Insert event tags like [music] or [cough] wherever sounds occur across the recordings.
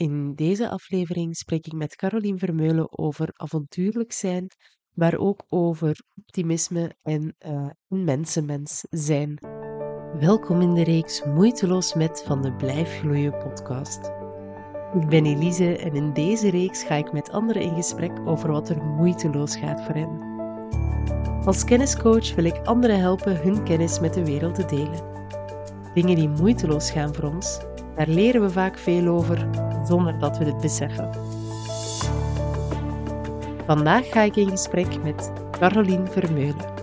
In deze aflevering spreek ik met Caroline Vermeulen over avontuurlijk zijn, maar ook over optimisme en uh, mensenmens zijn. Welkom in de reeks Moeiteloos met van de Blijf Gloeien podcast. Ik ben Elise en in deze reeks ga ik met anderen in gesprek over wat er moeiteloos gaat voor hen. Als kenniscoach wil ik anderen helpen hun kennis met de wereld te delen. Dingen die moeiteloos gaan voor ons, daar leren we vaak veel over zonder dat we het beseffen. Vandaag ga ik in gesprek met Caroline Vermeulen.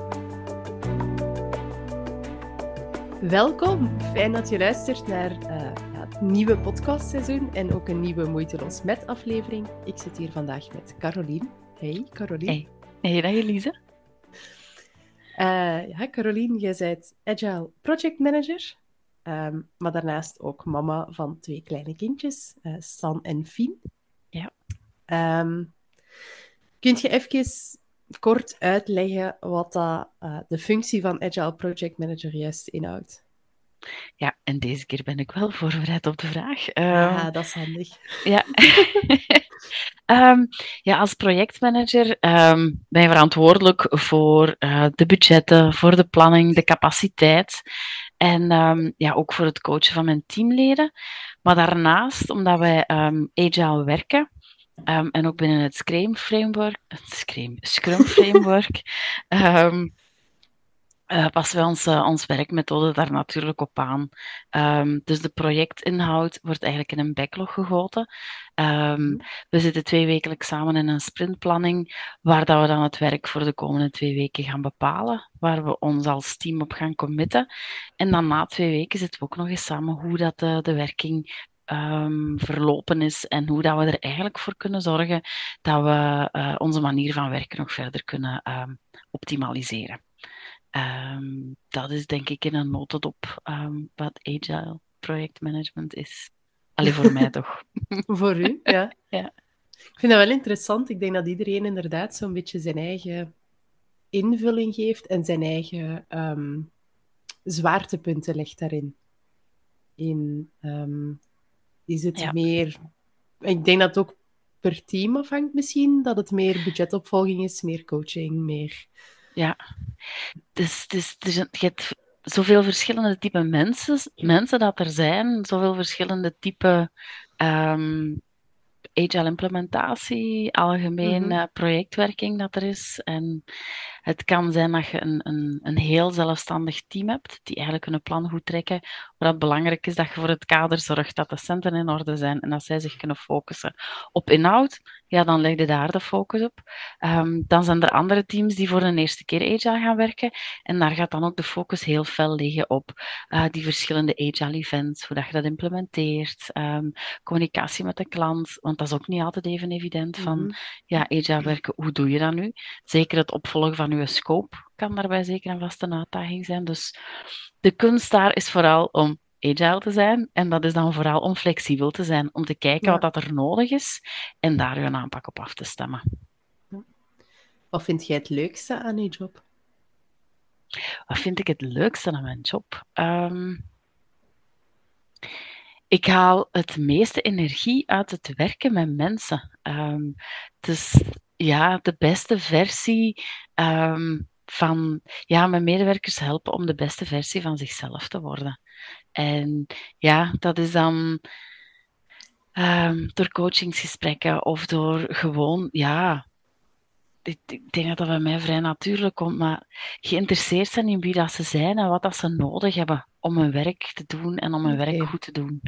Welkom, fijn dat je luistert naar uh, het nieuwe podcastseizoen en ook een nieuwe Moeiteloos Met aflevering. Ik zit hier vandaag met Caroline. Hey Caroline. Hey, hey dag Elise. Uh, ja, Caroline, jij bent Agile Project Manager Ehm, maar daarnaast ook mama van twee kleine kindjes, uh, San en Fien. Ja. Um, kunt je even kort uitleggen wat dat, uh, de functie van Agile Project Manager juist inhoudt? Ja, en deze keer ben ik wel voorbereid op de vraag. Um, ja, dat is handig. Ja. um, [laughs] ja, als projectmanager um, ben je verantwoordelijk voor uh, de budgetten, voor de planning, de capaciteit. En um, ja, ook voor het coachen van mijn teamleden. Maar daarnaast, omdat wij um, agile werken, um, en ook binnen het Scrum framework, het Scrum, Scrum framework, [laughs] uh, passen we ons, uh, ons werkmethode daar natuurlijk op aan. Um, dus de projectinhoud wordt eigenlijk in een backlog gegoten. Um, we zitten twee wekelijks samen in een sprintplanning, waar dat we dan het werk voor de komende twee weken gaan bepalen, waar we ons als team op gaan committen. En dan na twee weken zitten we ook nog eens samen hoe dat de, de werking um, verlopen is en hoe dat we er eigenlijk voor kunnen zorgen dat we uh, onze manier van werken nog verder kunnen optimaliseren. Um, dat is denk ik in een notendop um, wat agile projectmanagement is. Alleen voor mij [laughs] toch. voor u, [laughs] ja. ja. Ik vind dat wel interessant. Ik denk dat iedereen inderdaad zo'n beetje zijn eigen invulling geeft en zijn eigen um, zwaartepunten legt daarin. In, is het ja. meer... Ik denk dat het ook per team afhangt misschien, dat het meer budgetopvolging is, meer coaching, meer ja, dus, dus, dus je hebt zoveel verschillende type mensen, mensen dat er zijn, zoveel verschillende type um, agile implementatie, algemeen mm -hmm. projectwerking dat er is. En het kan zijn dat je een, een, een heel zelfstandig team hebt, die eigenlijk hun plan goed trekken, waar het belangrijk is dat je voor het kader zorgt dat de centen in orde zijn en dat zij zich kunnen focussen op inhoud. Ja, dan leg je daar de focus op. Um, dan zijn er andere teams die voor de eerste keer agile gaan werken. En daar gaat dan ook de focus heel fel liggen op uh, die verschillende agile events, hoe dat je dat implementeert, um, communicatie met de klant, want dat is ook niet altijd even evident van, mm -hmm. ja, agile werken, hoe doe je dat nu? Zeker het opvolgen van uw scope kan daarbij zeker een vaste uitdaging zijn. Dus de kunst daar is vooral om agile te zijn. En dat is dan vooral om flexibel te zijn, om te kijken ja. wat dat er nodig is en daar een aanpak op af te stemmen. Wat vind jij het leukste aan je job? Wat vind ik het leukste aan mijn job? Um, ik haal het meeste energie uit het werken met mensen. Um, dus ja, de beste versie um, van ja, mijn medewerkers helpen om de beste versie van zichzelf te worden. En ja, dat is dan um, door coachingsgesprekken of door gewoon, ja, ik, ik denk dat dat bij mij vrij natuurlijk komt, maar geïnteresseerd zijn in wie dat ze zijn en wat dat ze nodig hebben om hun werk te doen en om hun okay. werk goed te doen.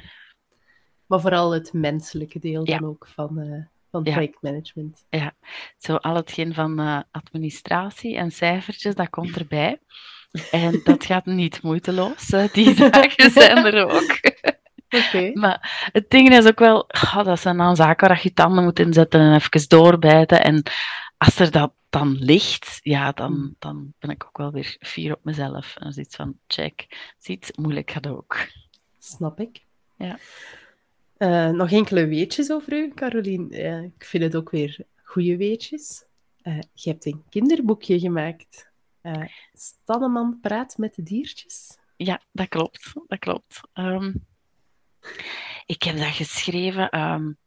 Maar vooral het menselijke deel ja. dan ook van, uh, van ja. projectmanagement. Ja, zo al hetgeen van uh, administratie en cijfertjes, dat komt erbij. En [laughs] dat gaat niet moeiteloos. Die [laughs] dagen zijn er ook. Okay. Maar het ding is ook wel, oh, dat zijn dan zaken waar je tanden moet inzetten en even doorbijten. En als er dat dan ligt, ja, dan, dan ben ik ook wel weer fier op mezelf. En zoiets van, check, ziet, moeilijk gaat ook. Snap ik. Ja. Uh, nog enkele weetjes over u, Carolien. Uh, ik vind het ook weer goede weetjes. Uh, je hebt een kinderboekje gemaakt. Stanneman praat met de diertjes. Ja, dat klopt. Dat klopt. Um, ik heb dat geschreven. Um,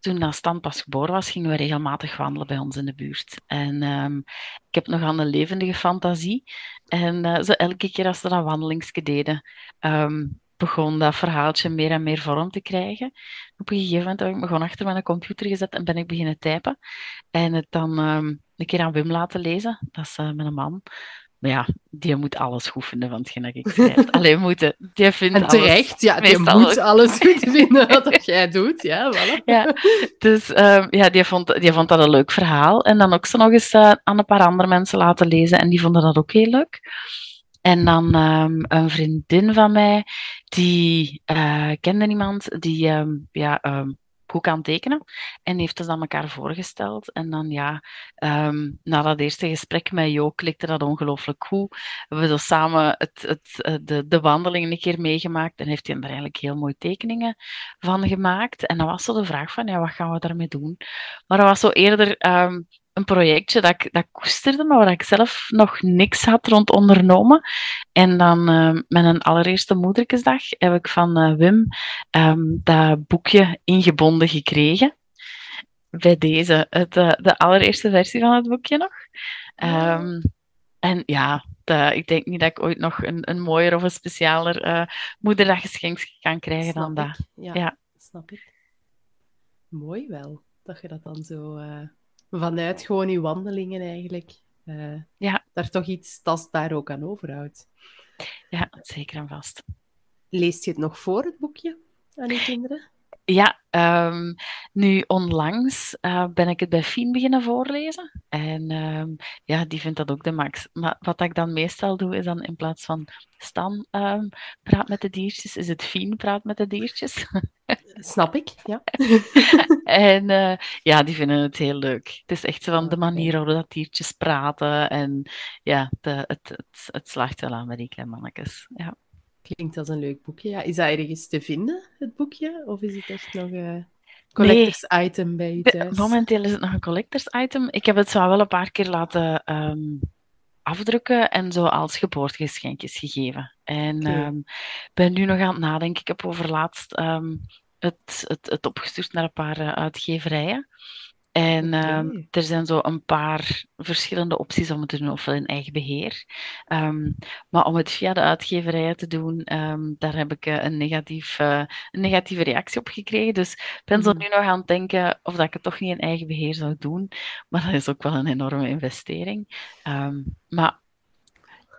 toen Stan pas geboren was, gingen we regelmatig wandelen bij ons in de buurt. En um, ik heb nogal een levendige fantasie. En zo elke keer als we dat wandelingsje deden, begon dat verhaaltje meer en meer vorm te krijgen. Op een gegeven moment heb ik me gewoon achter mijn computer gezet en ben ik beginnen typen. En het dan um, een keer aan Wim laten lezen. Dat is uh, mijn man. Maar ja, die moet alles goed vinden van hetgeen dat ik schrijf. [laughs] Alleen moeten, die vindt En terecht, alles, ja, die moet alles goed [laughs] vinden wat jij doet. Ja, voilà. ja dus um, ja, die vond, die vond dat een leuk verhaal. En dan ook zo nog eens uh, aan een paar andere mensen laten lezen. En die vonden dat ook heel leuk. En dan um, een vriendin van mij, die uh, kende iemand die um, ja, goed kan tekenen. En heeft het aan elkaar voorgesteld. En dan ja, um, na dat eerste gesprek met Jo klikte dat ongelooflijk goed. We hebben zo samen het, het, eh, de, de wandeling een keer meegemaakt. En heeft hij er eigenlijk heel mooie tekeningen van gemaakt. En dan was zo de vraag van, ja, wat gaan we daarmee doen? Maar dat was zo eerder... Een projectje dat ik, dat koesterde, maar waar ik zelf nog niks had rond ondernomen. En dan uh, met een allereerste moederkesdag heb ik van uh, Wim um, dat boekje ingebonden gekregen. Bij deze, het, uh, de allereerste versie van het boekje nog. Um, en ja, de, ik denk niet dat ik ooit nog een, een mooier of een specialer moederdaggeschenk kan krijgen snap dan ik. dat. Ja, ja, snap ik. Mooi wel, dat je dat dan zo vanuit gewoon je wandelingen eigenlijk uh, ja. daar toch iets tastbaar ook aan overhoudt. Ja, zeker en vast. Leest je het nog voor, het boekje, aan je kinderen? Ja, um, nu onlangs uh, ben ik het bij Fien beginnen voorlezen. En um, ja, die vindt dat ook de max. Maar wat ik dan meestal doe, is dan in plaats van Stan um, praat met de diertjes, is het Fien praat met de diertjes. [laughs] Snap ik, ja. [laughs] en uh, ja, die vinden het heel leuk. Het is echt zo van de manier waarop dat diertjes praten. En ja, de, het, het, het slaagt wel aan met die kleine mannetjes. Ja. Klinkt als een leuk boekje. Ja. Is dat ergens te vinden, het boekje? Of is het echt nog een collectors nee. item bij je thuis? Momenteel is het nog een collectors item. Ik heb het zo wel een paar keer laten um, afdrukken en zo als geboortegeschenkjes gegeven. En okay. um, ben nu nog aan het nadenken. Ik heb over laatst um, het, het, het opgestuurd naar een paar uh, uitgeverijen. En okay. um, er zijn zo een paar verschillende opties om het te doen, ofwel in eigen beheer. Um, maar om het via de uitgeverijen te doen, um, daar heb ik uh, een, negatief, uh, een negatieve reactie op gekregen. Dus ik ben mm. zo nu nog aan het denken of dat ik het toch niet in eigen beheer zou doen. Maar dat is ook wel een enorme investering. maar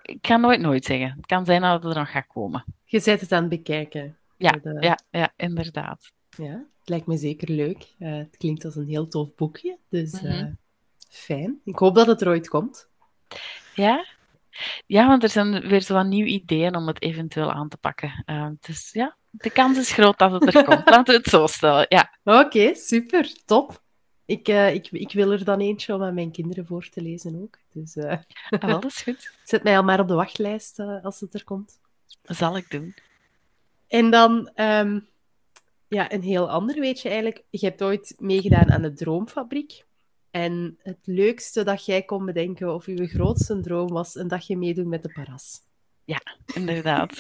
ik kan nooit nooit zeggen. Het kan zijn dat het er nog gaat komen. Je zet het aan het bekijken. Ja, de... ja, ja inderdaad. Ja, het lijkt me zeker leuk. Uh, het klinkt als een heel tof boekje, dus uh, mm-hmm. fijn. Ik hoop dat het er ooit komt. Ja? Ja, want er zijn weer zo wat nieuwe ideeën om het eventueel aan te pakken. Uh, dus ja, de kans is groot dat het er komt. [laughs] Laten we het zo stellen, ja. Oké, okay, super, top. Ik, ik, ik wil er dan eentje om aan mijn kinderen voor te lezen ook. Dus, ah, dat is goed. [laughs] Zet mij al maar op de wachtlijst als het er komt. Dat zal ik doen. En dan... Um, ja, een heel ander weet je eigenlijk. Je hebt ooit meegedaan aan de Droomfabriek. En het leukste dat jij kon bedenken, of je grootste droom was, een dagje meedoen met de Paras. Ja, inderdaad.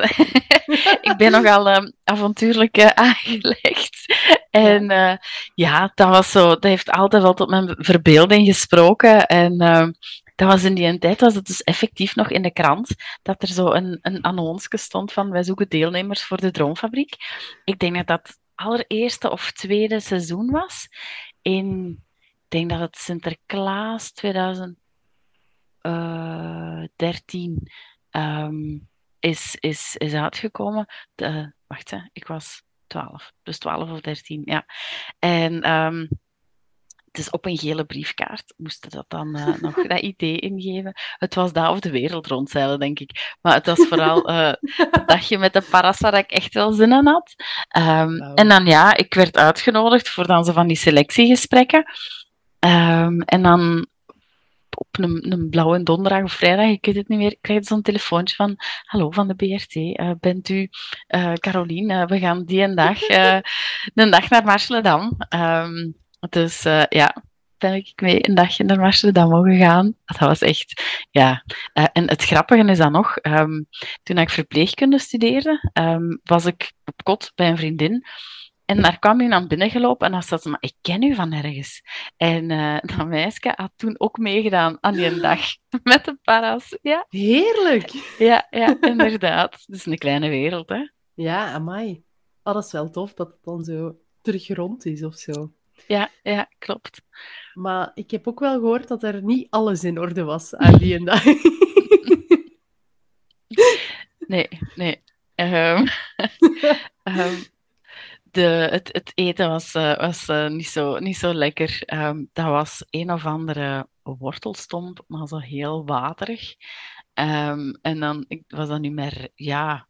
[laughs] ik ben nogal uh, avontuurlijk uh, [laughs] aangelegd. En uh, ja, dat was zo, dat heeft altijd wel tot mijn verbeelding gesproken. En ehm, dat was in die tijd, was het dus effectief nog in de krant, dat er zo een, een stond van wij zoeken deelnemers voor de Droomfabriek. Ik denk dat dat allereerste of tweede seizoen was. In, ik denk dat het Sinterklaas 2013 um, is, is, is uitgekomen. De, wacht, hè, ik was 12, dus 12 of 13, ja. En um, dus op een gele briefkaart moesten dat dan uh, [laughs] nog dat idee ingeven. Het was daar of de wereld rondzeilen, denk ik. Maar het was vooral [laughs] uh, het dagje met de parassa dat ik echt wel zin in had. Um, wow. En dan ja, ik werd uitgenodigd voor dan zo van die selectiegesprekken. Um, en dan op een, een blauwe donderdag of vrijdag, ik weet het niet meer, krijg je zo'n telefoontje van hallo van de BRT, uh, bent u uh, Carolien? we gaan die en dag, [laughs] de dag naar Marseledam. Um, dus uh, ja, ben ik mee een dagje naar Amsterdam mogen gaan. Dat was echt, ja. Uh, en het grappige is dan nog, um, toen ik verpleegkunde studeerde, um, was ik op kot bij een vriendin. En daar kwam hij naar binnen gelopen en dan zat ze, maar ik ken u van ergens. En uh, dat meisje had toen ook meegedaan aan die dag [laughs] met de paras. Ja. Heerlijk! Ja, ja, inderdaad. Het is [laughs] een kleine wereld, hè. Ja, amai. Oh, dat is wel tof dat het dan zo terug rond is of zo. Ja, ja, klopt. Maar ik heb ook wel gehoord dat er niet alles in orde was aan die dag. [laughs] nee, nee. Um, um, [laughs] de, het, het eten was, uh, was uh, niet, zo, niet zo lekker. Um, dat was een of andere wortelstomp, maar zo heel waterig. En dan ik, was dat niet meer, ja,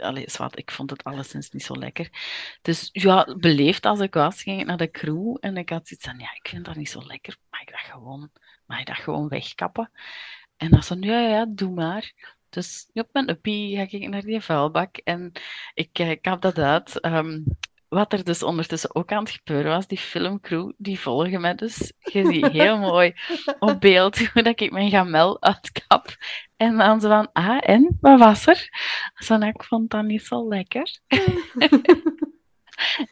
Allee, wat, ik vond het alleszins niet zo lekker. Dus ja, beleefd als ik was, ging ik naar de crew en ik had zoiets van, ja, ik vind dat niet zo lekker, maar ik dacht gewoon, maar ik dacht gewoon wegkappen. En dan zei ja, ja, doe maar. Dus op mijn uppie ga ik naar die vuilbak en ik, ik kap dat uit. Um, wat er dus ondertussen ook aan het gebeuren was, die filmcrew, die volgen mij dus. Je ziet heel [laughs] mooi op beeld [laughs] hoe dat ik mijn gamel uitkap. En dan ze van, ah, en? Wat was er? Zo, ik vond dat niet zo lekker. [laughs]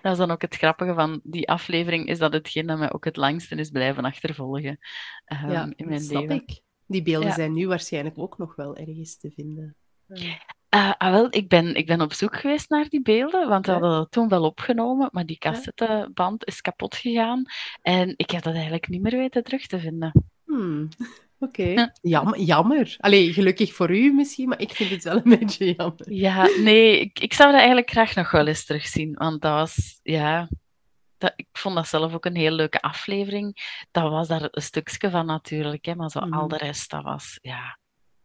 dat is dan ook het grappige van die aflevering, is dat hetgeen dat mij ook het langste is blijven achtervolgen um, ja, in mijn snap leven. Ik. Die beelden zijn nu waarschijnlijk ook nog wel ergens te vinden. Uh, ah, wel, ik ben, ik ben op zoek geweest naar die beelden, want we hadden dat toen wel opgenomen, maar die cassetteband is kapot gegaan en ik heb dat eigenlijk niet meer weten terug te vinden. Hmm. Oké, okay. jammer. jammer. Allee, gelukkig voor u misschien, maar ik vind het wel een [laughs] beetje jammer. Ja, nee, ik, ik zou dat eigenlijk graag nog wel eens terugzien, want dat was, ja, dat, ik vond dat zelf ook een heel leuke aflevering. Dat was daar een stukje van natuurlijk, hè, maar zo al mhm. de rest, dat was, ja,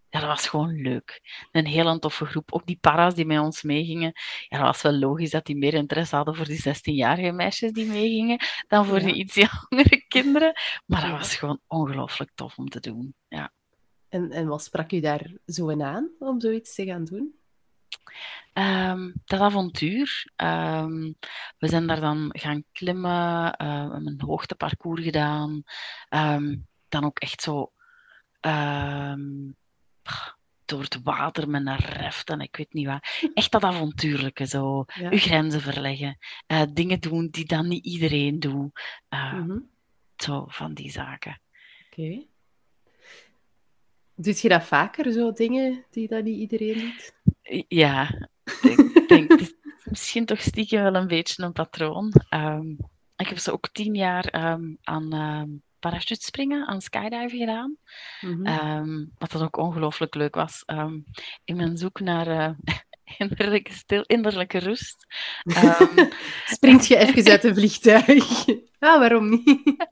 ja, dat was gewoon leuk. Een heel toffe groep. Ook die para's die met ons meegingen. Ja, dat was wel logisch dat die meer interesse hadden voor die 16-jarige meisjes die meegingen dan voor die iets jongere kinderen. Maar dat was gewoon ongelooflijk tof om te doen. Ja. En, en wat sprak u daar zo in aan om zoiets te gaan doen? Um, dat avontuur. Um, we zijn daar dan gaan klimmen, uh, we hebben een hoogteparcours gedaan. Um, dan ook echt zo door het water met een reft en ik weet niet wat. Echt dat avontuurlijke, zo. Ja. Uw grenzen verleggen. Uh, dingen doen die dan niet iedereen doet. Uh, mm -hmm. Zo, van die zaken. Oké. Okay. Doet je dat vaker, zo dingen die dan niet iedereen doet? Ja, ik denk, het is misschien toch stiekem wel een beetje een patroon. Um, ik heb ze ook tien jaar um, aan um, parachutespringen, aan skydiven gedaan. Mm -hmm. wat dan ook ongelooflijk leuk was. Um, in mijn zoek naar uh, [laughs] innerlijke, stil, innerlijke rust. Um, [laughs] Springt je even uit een vliegtuig? Ja, [laughs] waarom niet?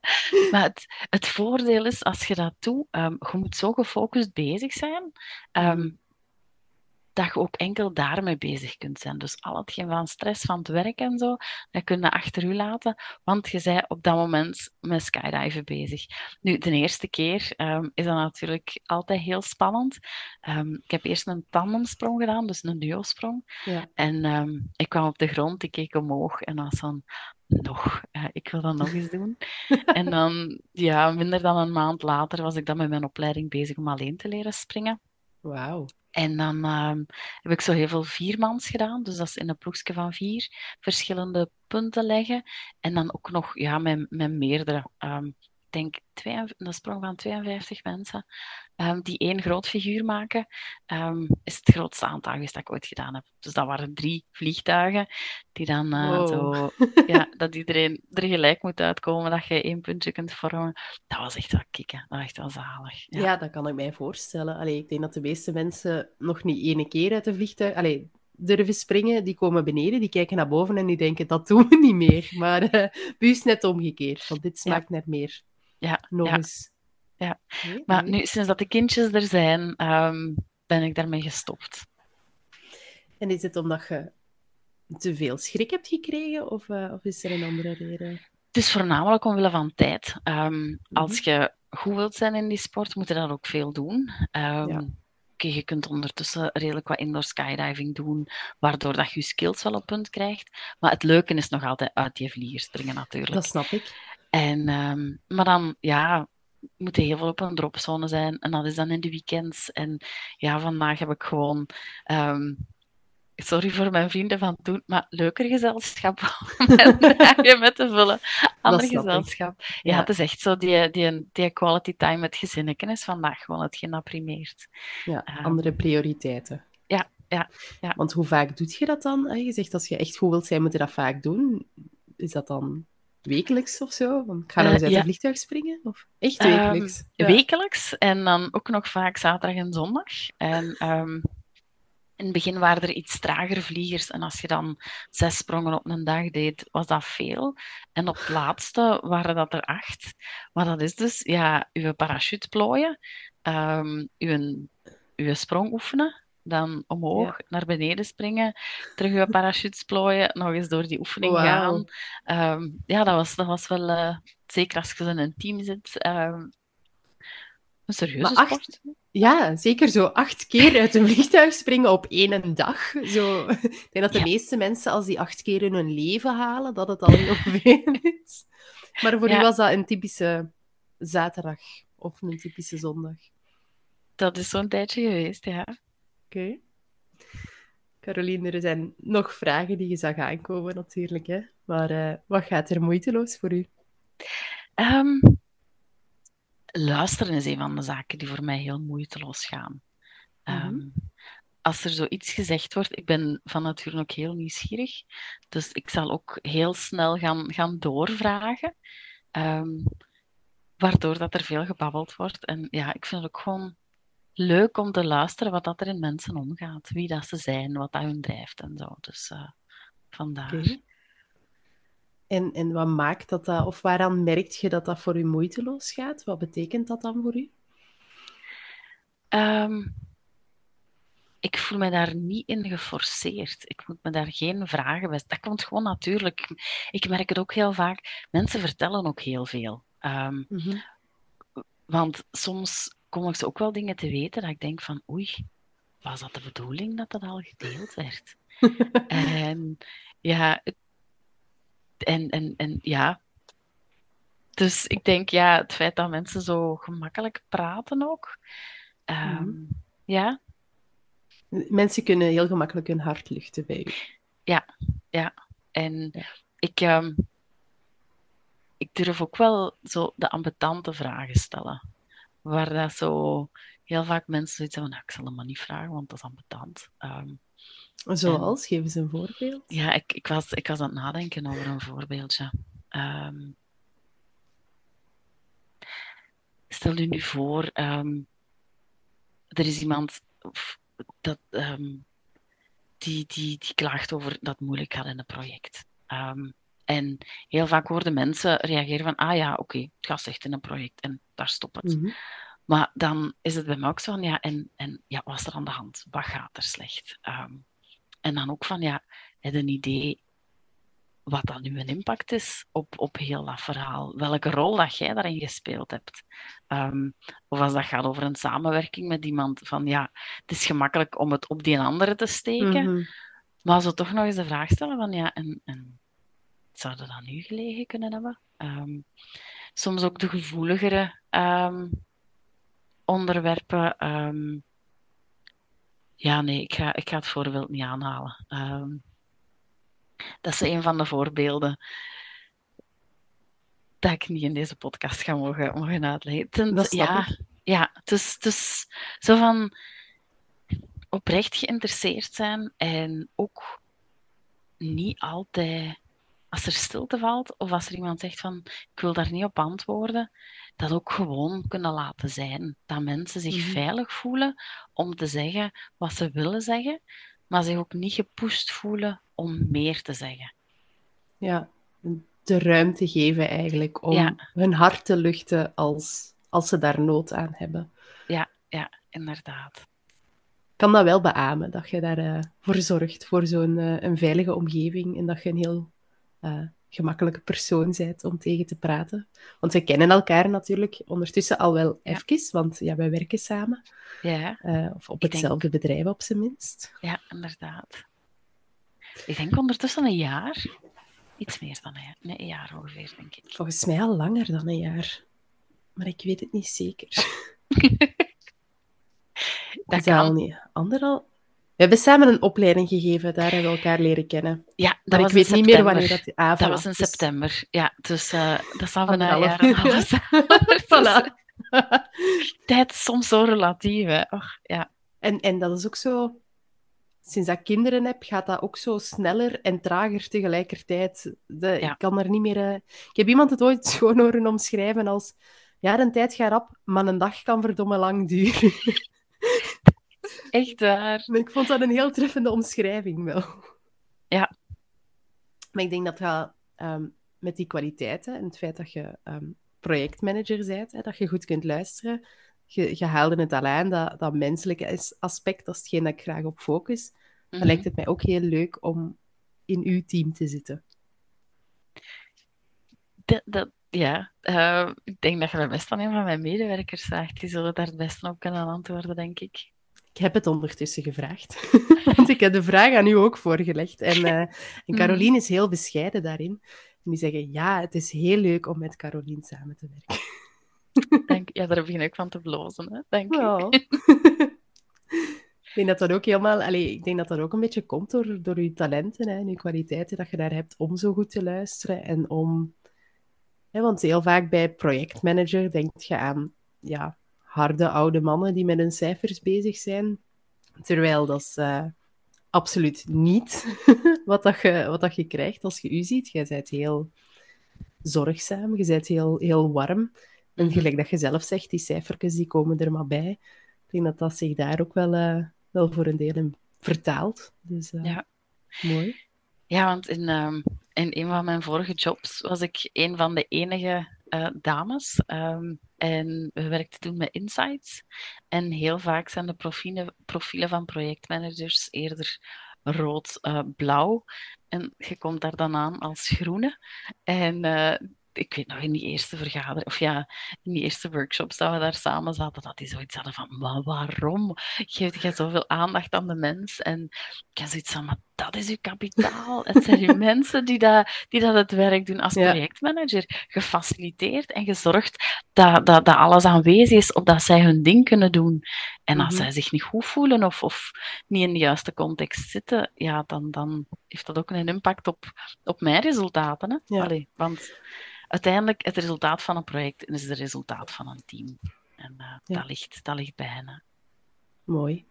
maar het, het, voordeel is, als je dat doet, je moet zo gefocust bezig zijn. Mhm dat je ook enkel daarmee bezig kunt zijn. Dus al hetgeen van stress van het werk en zo, dat kun je achter u laten, want je bent op dat moment met skydiven bezig. Nu, de eerste keer um, is dat natuurlijk altijd heel spannend. Um, ik heb eerst een tandemsprong gedaan, dus een duosprong. Ja. En um, ik kwam op de grond, ik keek omhoog en was van, nog, uh, ik wil dat nog eens doen. [laughs] en dan, ja, minder dan een maand later was ik dan met mijn opleiding bezig om alleen te leren springen. Wauw. En dan um, heb ik zo heel veel viermans gedaan. Dus dat is in een ploegje van vier verschillende punten leggen. En dan ook nog ja, met, met meerdere. Um, denk twee, een sprong van 52 mensen um, die één groot figuur maken, um, is het grootste aantal geweest dat ik ooit gedaan heb. Dus dat waren drie vliegtuigen die dan uh, zo, [laughs] ja, dat iedereen er gelijk moet uitkomen, dat je één puntje kunt vormen. Dat was echt wel kicken, dat was echt wel zalig. Ja, ja dat kan ik mij voorstellen. Allee, ik denk dat de meeste mensen nog niet ene keer uit de vliegtuig... Allee, durven springen, die komen beneden, die kijken naar boven en die denken, dat doen we niet meer. Maar uh, bij is net omgekeerd, want dit smaakt ja. net meer. Ja, nog eens. Ja, maar nu, sinds dat de kindjes er zijn, um, ben ik daarmee gestopt. En is het omdat je te veel schrik hebt gekregen, of, uh, of is er een andere reden? Het is voornamelijk omwille van tijd. Um, mm -hmm. Als je goed wilt zijn in die sport, moet je dat ook veel doen. Um, ja. Okay, je kunt ondertussen redelijk wat indoor skydiving doen, waardoor dat je je skills wel op punt krijgt. Maar het leuke is nog altijd uit die vlieger springen natuurlijk. Dat snap ik. En, ehm, maar dan, ja, moet heel veel op een dropzone zijn. En dat is dan in de weekends. En ja, vandaag heb ik gewoon... ehm, sorry voor mijn vrienden van toen, maar leuker gezelschap [laughs] [laughs] dagen met te vullen. Ander gezelschap. Ja, Ja. het is echt zo, die, die, die quality time met gezinneken is vandaag gewoon hetgeen dat primeert. Ja, Ehm, andere prioriteiten. ja, ja, ja. Want hoe vaak doet je dat dan? Je zegt als je echt goed wilt zijn, moet je dat vaak doen. Is dat dan wekelijks of zo? Want ik ga Eh, eens uit ja. een vliegtuig springen? Of echt Ehm, wekelijks? Ja. Wekelijks en dan ook nog vaak zaterdag en zondag. En ehm, in het begin waren er iets trager vliegers. En als je dan zes sprongen op een dag deed, was dat veel. En op het laatste waren dat er acht. Maar dat is dus ja, uw parachute plooien, ehm, uw, uw sprong oefenen. Dan omhoog, naar beneden springen, terug uw parachutes plooien, nog eens door die oefening gaan. Ehm, ja, dat was, dat was wel, eh, zeker als je in een team zit, ehm, een serieuze Maar acht- sport. Ja, zeker zo acht keer uit een vliegtuig springen op één dag. Zo. Ik denk dat de Ja. meeste mensen, als die acht keer in hun leven halen, dat het al veel [laughs] is. Maar voor Ja. u was dat een typische zaterdag of een typische zondag. Dat is zo'n tijdje geweest, ja. Oké. Caroline, er zijn nog vragen die je zag aankomen natuurlijk. Hè? Maar eh, wat gaat er moeiteloos voor u? Ehm, luisteren is een van de zaken die voor mij heel moeiteloos gaan. Ehm, Mhm. Als er zoiets gezegd wordt, ik ben van nature ook heel nieuwsgierig, dus ik zal ook heel snel gaan, gaan doorvragen, ehm, waardoor dat er veel gebabbeld wordt. En ja, ik vind het ook gewoon leuk om te luisteren wat dat er in mensen omgaat, wie dat ze zijn, wat dat hun drijft en zo. Dus vandaar. Oké. En, en wat maakt dat dat, of waaraan merkt je dat dat voor u moeiteloos gaat? Wat betekent dat dan voor u? Ehm, ik voel me daar niet in geforceerd. Ik moet me daar geen vragen bij. Dat komt gewoon natuurlijk. Ik merk het ook heel vaak. Mensen vertellen ook heel veel. Ehm, Mhm. want soms kom ik ze ook wel dingen te weten dat ik denk van oei, was dat de bedoeling dat dat al gedeeld werd? [laughs] en ja, en, en, en ja. Dus ik denk ja, het feit dat mensen zo gemakkelijk praten ook. ehm, Mhm. Ja, Mensen kunnen heel gemakkelijk hun hart luchten bij u. En Ja. ik, ehm, ik durf ook wel zo de ambetante vragen stellen. Waar dat zo heel vaak mensen zoiets hebben van, nou, ik zal hem maar niet vragen, want dat is ambetant. Ehm, Zoals, geef eens een voorbeeld. ja, ik, ik, was, ik was aan het nadenken over een voorbeeldje. Ehm, stel u nu voor, ehm, er is iemand dat, die, die, die klaagt over dat het moeilijk gaat in een project. Ehm, en heel vaak horen mensen reageren van, ah ja, oké, het gaat slecht in een project en daar stopt het. Mhm. Maar dan is het bij mij ook zo van, ja, en, en ja, wat is er aan de hand? Wat gaat er slecht? Ehm, en dan ook van, ja, heb je een idee wat dan nu een impact is op, op heel dat verhaal? Welke rol dat jij daarin gespeeld hebt? Ehm, of als dat gaat over een samenwerking met iemand, van ja, het is gemakkelijk om het op die andere te steken, Mhm. maar zo toch nog eens de vraag stellen van, ja, en, en zou dat aan u gelegen kunnen hebben? Ehm, soms ook de gevoeligere ehm, onderwerpen. ehm, ja, nee, ik ga, ik ga het voorbeeld niet aanhalen. Dat is een van de voorbeelden dat ik niet in deze podcast ga mogen, mogen uitleggen. Dat ja, ik. ja, het is, het is zo van oprecht geïnteresseerd zijn en ook niet altijd, als er stilte valt of als er iemand zegt van ik wil daar niet op antwoorden, dat ook gewoon kunnen laten zijn. Dat mensen zich Mhm. veilig voelen om te zeggen wat ze willen zeggen, maar zich ook niet gepusht voelen om meer te zeggen. Ja, de ruimte geven eigenlijk om Ja. hun hart te luchten als, als ze daar nood aan hebben. Ja, ja, inderdaad. Ik kan dat wel beamen, dat je daarvoor voor zorgt, voor zo'n eh, een veilige omgeving en dat je een heel eh, gemakkelijke persoon bent om tegen te praten. Want we kennen elkaar natuurlijk ondertussen al wel Ja. even, want ja, wij werken samen. Ja, eh, of op Ik denk- hetzelfde bedrijf op zijn minst. ja, inderdaad. Ik denk ondertussen een jaar. Iets meer dan een jaar. Nee, een jaar ongeveer, denk ik. Volgens mij al langer dan een jaar. Maar ik weet het niet zeker. [laughs] Dat Is dat al kan. niet? Anderal... We hebben samen een opleiding gegeven, daar hebben we elkaar leren kennen. Ja, dat Maar ik weet niet meer wanneer dat... Ah, Dat was in Dus september. Ja, dus eh, dat zal bijna een jaar en half zijn. [laughs] Voilà. [laughs] Tijd is soms zo relatief, hè. Och, ja. En, en dat is ook zo... Sinds dat ik kinderen heb, gaat dat ook zo sneller en trager tegelijkertijd. De, Ja. Ik kan daar niet meer... eh, Ik heb iemand het ooit schoon horen omschrijven als... Ja, een tijd gaat rap, maar een dag kan verdomme lang duren. [laughs] Echt waar. Ik vond dat een heel treffende omschrijving wel. Ja. Maar ik denk dat dat ehm, met die kwaliteiten en het feit dat je ehm, projectmanager bent, hè, dat je goed kunt luisteren, je, je haalde het al aan, dat, dat menselijke as- aspect, dat is hetgeen dat ik graag op focus. Dan Mhm. lijkt het mij ook heel leuk om in uw team te zitten. Dat, dat, ja, eh, ik denk dat je dat best aan een van mijn medewerkers vraagt. Die zullen daar het beste op kunnen antwoorden, denk ik. Ik heb het ondertussen gevraagd, [laughs] want ik heb de vraag aan u ook voorgelegd. En, eh, en Mhm. Caroline is heel bescheiden daarin. En die zeggen, ja, het is heel leuk om met Caroline samen te werken. Denk, ja, daar begin ik van te blozen, hè. Dank u. Ja. ik denk dat dat ook helemaal... Allee, ik denk dat dat ook een beetje komt door, door uw talenten hè, en uw kwaliteiten dat je daar hebt om zo goed te luisteren en om... Hè, want heel vaak bij projectmanager denk je aan ja, harde oude mannen die met hun cijfers bezig zijn. Terwijl dat is eh, absoluut niet [laughs] wat, dat je, wat dat je krijgt als je u ziet. Jij bent heel zorgzaam, je bent heel, heel warm. En gelijk dat je zelf zegt, die cijfertjes die komen er maar bij. Ik denk dat dat zich daar ook wel, eh, wel voor een deel in vertaalt. Dus eh, Ja. mooi. Ja, want in, ehm, in een van mijn vorige jobs was ik een van de enige dames. ehm, en we werkten toen met insights. En heel vaak zijn de profielen, profielen van projectmanagers eerder rood-blauw. en je komt daar dan aan als groene. En eh, ik weet nog in die eerste vergadering, of ja, in die eerste workshops dat we daar samen zaten, dat die zoiets hadden van, maar waarom geef je zoveel aandacht aan de mens? En ik had zoiets van, dat is uw kapitaal. Het zijn uw [laughs] mensen die dat, die dat het werk doen als projectmanager. Gefaciliteerd en gezorgd dat, dat, dat alles aanwezig is, opdat zij hun ding kunnen doen. En als Mhm. zij zich niet goed voelen of, of niet in de juiste context zitten, ja, dan, dan heeft dat ook een impact op, op mijn resultaten. Hè? Ja. Allee, want uiteindelijk, het resultaat van een project is het resultaat van een team. En eh, Ja. dat, ligt, dat ligt bij hen. hè. Mooi.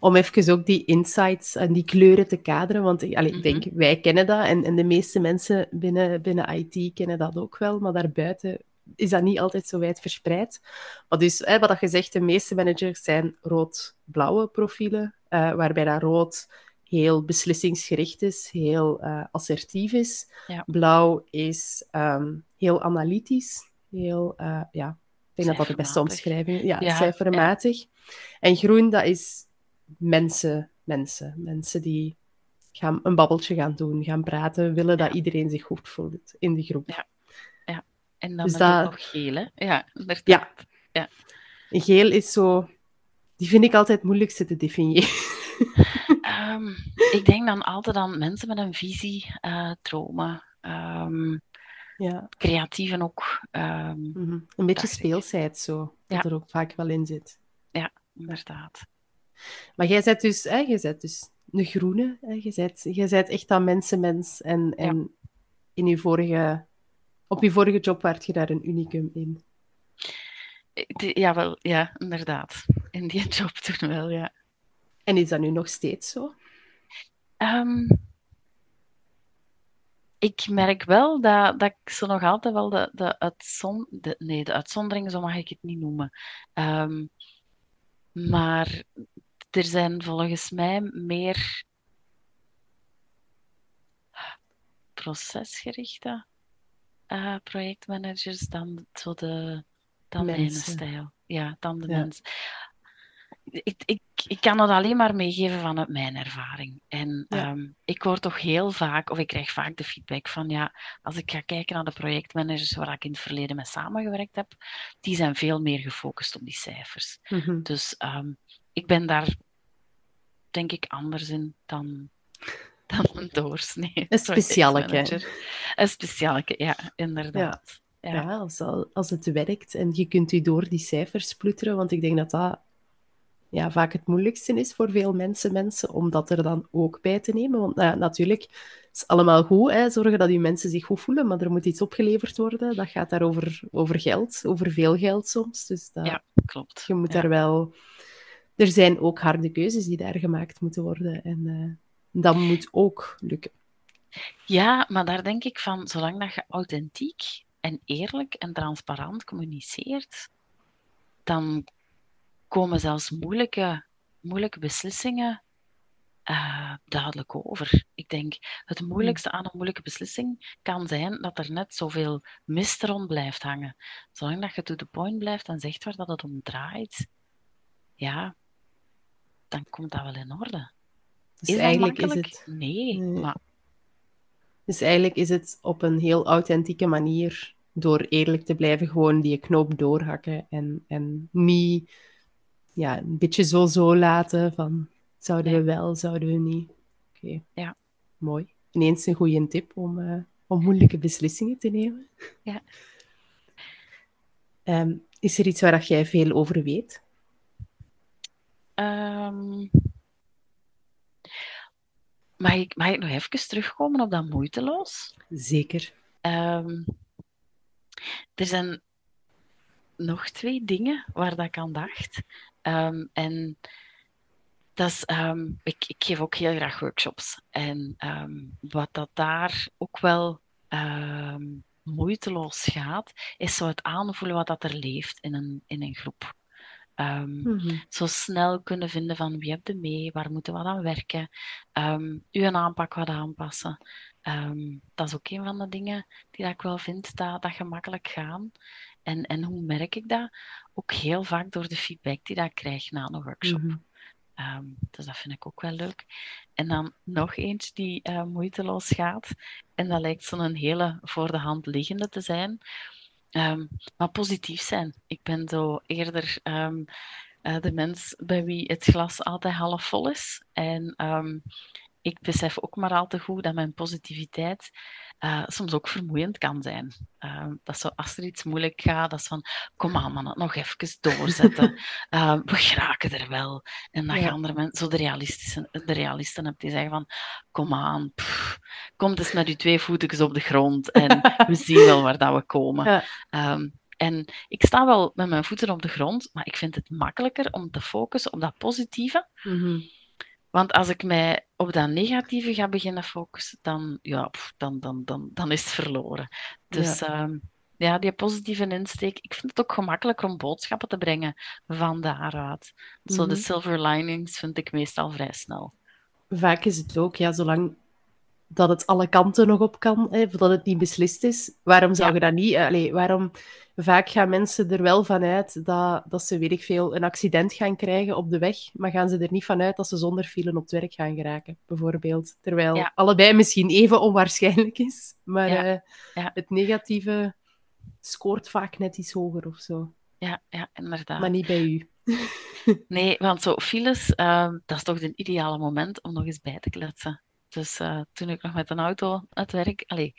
Om even ook die insights en die kleuren te kaderen, want ik- ik denk, Mhm. wij kennen dat en, en de meeste mensen binnen, binnen IT kennen dat ook wel, maar daarbuiten is dat niet altijd zo wijd verspreid. Maar dus, hè, wat je zegt, de meeste managers zijn rood-blauwe profielen, eh, waarbij dat rood heel beslissingsgericht is, heel eh, assertief is. Ja. Blauw is ehm, heel analytisch, heel, eh, ja, ik denk dat dat de beste omschrijving is. Ja, Ja, cijfermatig. En groen, dat is mensen, mensen. Mensen die gaan een babbeltje gaan doen, gaan praten, willen dat Ja. iedereen zich goed voelt in de groep. Ja. En dan Dus is dat- het nog geel, hè? Ja, inderdaad. Ja. Geel is zo... Die vind ik altijd het moeilijkste te definiëren. [laughs] Ehm, ik denk dan altijd aan mensen met een visie, eh, dromen, ehm, Ja, creatieven ook. ehm, mhm. een beetje speelsheid zo, dat Ja. er ook vaak wel in zit. inderdaad. Maar jij bent dus, hè, jij bent dus een groene. Hè? Je, bent, je bent echt dat mensenmens. En, en in je vorige, op je vorige job werd je daar een unicum in. Ja, wel, ja, inderdaad. In die [laughs] job toen wel, ja. En is dat nu nog steeds zo? Ehm, ik merk wel dat, dat ik zo nog altijd wel de, de, uitzon, de, nee, de uitzondering, zo mag ik het niet noemen. Ehm, maar er zijn volgens mij meer procesgerichte eh, projectmanagers dan zo de dan mijn Mensen. stijl. Ja, dan de Ja. mens. Ik, ik, ik kan het alleen maar meegeven vanuit mijn ervaring. En Ja. ehm, ik hoor toch heel vaak, of ik krijg vaak de feedback van ja, als ik ga kijken naar de projectmanagers waar ik in het verleden mee samengewerkt heb, die zijn veel meer gefocust op die cijfers. Mhm. Dus ehm, ik ben daar denk ik anders in dan [laughs] dan een doorsnee. Een specialeke. Een specialeke, ja, inderdaad. Ja, ja. als, als het werkt en je kunt u door die cijfers ploeteren, want ik denk dat dat ja, vaak het moeilijkste is voor veel mensen, mensen om dat er dan ook bij te nemen. Want nou, natuurlijk, het is allemaal goed, hè, zorgen dat die mensen zich goed voelen, maar er moet iets opgeleverd worden. Dat gaat daar over, over geld, over veel geld soms. Dus dat, ja, klopt. Je moet daar wel... Er zijn ook harde keuzes die daar gemaakt moeten worden. En uh, dat moet ook lukken. Ja, maar daar denk ik van, zolang dat je authentiek en eerlijk en transparant communiceert, dan komen zelfs moeilijke, moeilijke beslissingen uh, duidelijk over. Ik denk, het moeilijkste aan een moeilijke beslissing kan zijn dat er net zoveel mist rond blijft hangen. Zolang dat je to the point blijft en zegt waar dat het om draait, ja, dan komt dat wel in orde. Dus is eigenlijk is het... Nee, maar... Dus eigenlijk is het op een heel authentieke manier, door eerlijk te blijven, gewoon die knoop doorhakken en, en niet ja, een beetje zo-zo laten van zouden we wel, zouden we niet. Oké. Ja. Mooi. Ineens een goede tip om, uh, om moeilijke beslissingen te nemen. Ja. Um, is er iets waar jij veel over weet? Um, mag, ik, mag ik nog even terugkomen op dat moeiteloos? Zeker. Um, er zijn nog twee dingen waar dat ik aan dacht. Um, en dat is, um, ik, ik, geef ook heel graag workshops. En um, wat dat daar ook wel moeiteloos gaat, is zo het aanvoelen wat dat er leeft in een, in een groep. Um, mm -hmm. Zo snel kunnen vinden van wie heb je mee, waar moeten we aan werken, um, uw aanpak wat aanpassen. Um, dat is ook een van de dingen die dat ik wel vind dat, dat gemakkelijk gaan. En, en hoe merk ik dat? Ook heel vaak door de feedback die ik krijg na een workshop. Mm -hmm. um, dus dat vind ik ook wel leuk. En dan nog eentje die uh, moeiteloos gaat. En dat lijkt zo'n hele voor de hand liggende te zijn. Maar positief zijn. Ik ben zo eerder um, uh, de mens bij wie het glas altijd half vol is. En ik besef ook maar al te goed dat mijn positiviteit uh, soms ook vermoeiend kan zijn. Uh, dat zo, als er iets moeilijk gaat, dat is van, kom aan man, nog even doorzetten. uh, [laughs] we geraken er wel. En dan ja. gaan er mensen, zo de, realistische, de realisten hebt die zeggen van, kom aan, pff, kom eens met je twee voetjes op de grond en we [laughs] zien wel waar dat we komen. Ja. Um, en ik sta wel met mijn voeten op de grond, maar ik vind het makkelijker om te focussen op dat positieve. Mm -hmm. Want als ik mij op dat negatieve ga beginnen focussen, dan, ja, dan, dan, dan, dan is het verloren. Dus ja. Um, ja, die positieve insteek. Ik vind het ook gemakkelijker om boodschappen te brengen van daaruit. Zo mm -hmm. de silver linings vind ik meestal vrij snel. Vaak is het ook, ja, zolang dat het alle kanten nog op kan, hè, voordat het niet beslist is. Waarom zou ja. je dat niet... Allee, waarom... Vaak gaan mensen er wel vanuit dat, dat ze, weet ik veel, een accident gaan krijgen op de weg, maar gaan ze er niet vanuit dat ze zonder file op het werk gaan geraken, bijvoorbeeld. Terwijl ja. allebei misschien even onwaarschijnlijk is, maar ja. Uh, het negatieve scoort vaak net iets hoger of zo. Ja, ja inderdaad. Maar niet bij u. [laughs] nee, want zo files, uh, dat is toch het ideale moment om nog eens bij te kletsen. Dus uh, toen ik nog met een auto het werk... Allee,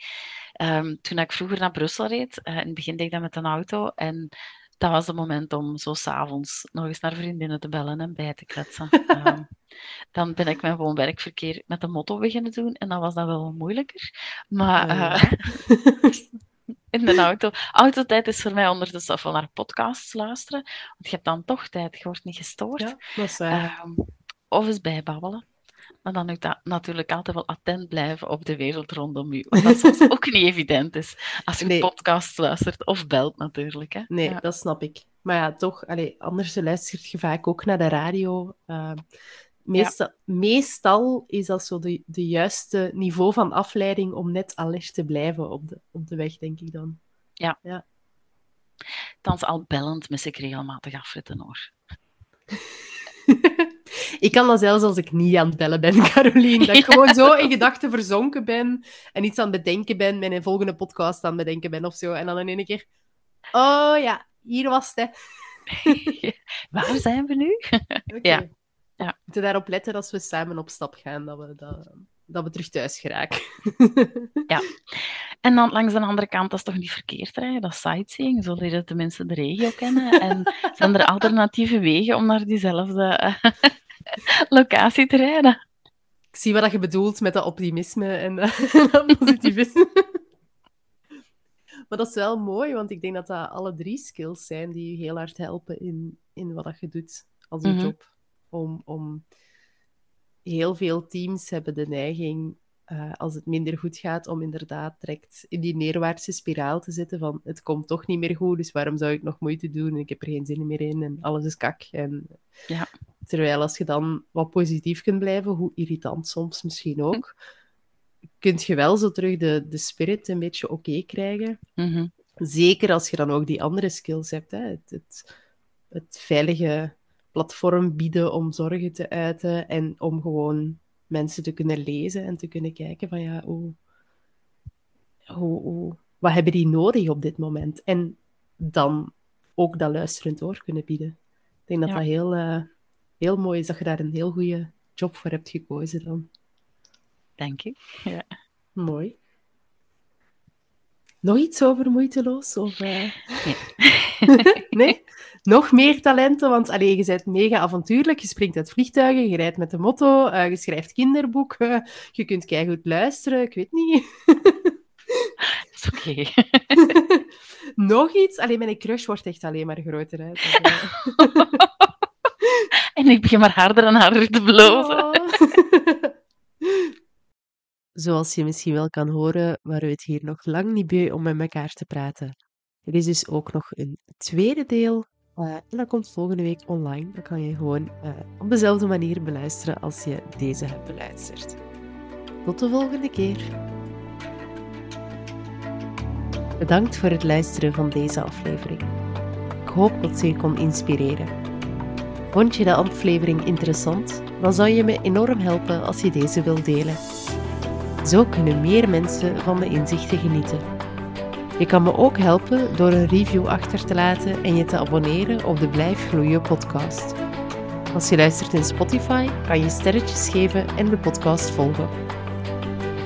um, toen ik vroeger naar Brussel reed, uh, in het begin deed ik dat met een auto. En dat was het moment om zo s'avonds nog eens naar vriendinnen te bellen en bij te kletsen. um, [laughs] dan ben ik mijn gewoon werkverkeer met de motto beginnen doen. En dan was dat wel moeilijker. Maar... Oh, uh, [laughs] in de auto. Autotijd is voor mij ondertussen wel naar podcasts luisteren. Want je hebt dan toch tijd, je wordt niet gestoord. Ja, dat is waar. Um, of eens bijbabbelen. Maar dan dat natuurlijk altijd wel attent blijven op de wereld rondom u. Wat dat soms ook niet evident is als je nee. podcast luistert of belt natuurlijk. Hè? Nee, ja. dat snap ik. Maar ja, toch, allee, anders luistert je vaak ook naar de radio. Uh, meestal, ja. meestal is dat zo de, de juiste niveau van afleiding om net alert te blijven op de, op de weg, denk ik dan. Ja. ja. Thans al bellend mis ik regelmatig afritten hoor. [laughs] Ik kan dat zelfs als ik niet aan het bellen ben, [laughs] Caroline. Dat ik gewoon zo in gedachten verzonken ben en iets aan het bedenken ben, met een volgende podcast aan het bedenken ben of zo. En dan in één keer... Oh ja, hier was het, [laughs] Waar zijn we nu? [laughs] okay. ja. ja. We moeten daarop letten als we samen op stap gaan, dat we dat dat we terug thuis geraken. ja. En dan langs de andere kant, dat is toch niet verkeerd rijden, dat is sightseeing, zo leren de mensen de regio kennen. En zijn er alternatieve wegen om naar diezelfde [laughs] locatie te rijden? Ik zie wat je bedoelt met dat optimisme en dat [laughs] positivisme. [laughs] maar dat is wel mooi, want ik denk dat dat alle drie skills zijn die je heel hard helpen in, in wat je doet als je mhm. job. Om, om heel veel teams hebben de neiging, uh, als het minder goed gaat, om inderdaad direct in die neerwaartse spiraal te zitten van het komt toch niet meer goed, dus waarom zou ik nog moeite doen? Ik heb er geen zin meer in en alles is kak. En, ja. Terwijl als je dan wat positief kunt blijven, hoe irritant soms misschien ook, kunt je wel zo terug de, de spirit een beetje oké krijgen. Mhm. Zeker als je dan ook die andere skills hebt. Hè? Het, het, het veilige platform bieden om zorgen te uiten en om gewoon mensen te kunnen lezen en te kunnen kijken van ja, hoe, hoe, hoe, wat hebben die nodig op dit moment? En dan ook dat luisterend oor kunnen bieden. Ik denk dat dat heel, uh, heel mooi is dat je daar een heel goede job voor hebt gekozen dan. Dank je. Ja. Mooi. Nog iets over moeiteloos? Of, uh... nee. [laughs] nee? Nog meer talenten, want allee, je bent mega avontuurlijk. Je springt uit vliegtuigen, je rijdt met de motto, uh, je schrijft kinderboeken, je kunt keihard luisteren, ik weet niet. Dat [laughs] is oké. [laughs] Nog iets? Alleen mijn crush wordt echt alleen maar groter. Hè. [laughs] en ik begin maar harder en harder te blozen. Oh. [laughs] Zoals je misschien wel kan horen, waren we het hier nog lang niet bij om met elkaar te praten. Er is dus ook nog een tweede deel. Uh, en dat komt volgende week online. Dan kan je gewoon uh, op dezelfde manier beluisteren als je deze hebt beluisterd. Tot de volgende keer. Bedankt voor het luisteren van deze aflevering. Ik hoop dat ze je kon inspireren. Vond je de aflevering interessant? Dan zou je me enorm helpen als je deze wilt delen. Zo kunnen meer mensen van de inzichten genieten. Je kan me ook helpen door een review achter te laten en je te abonneren op de Blijf Gloeien podcast. Als je luistert in Spotify, kan je sterretjes geven en de podcast volgen.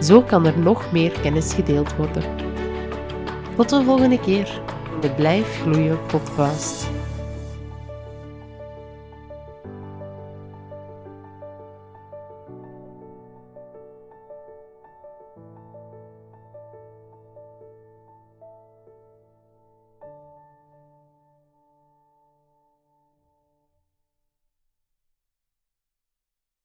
Zo kan er nog meer kennis gedeeld worden. Tot de volgende keer de Blijf Gloeien podcast.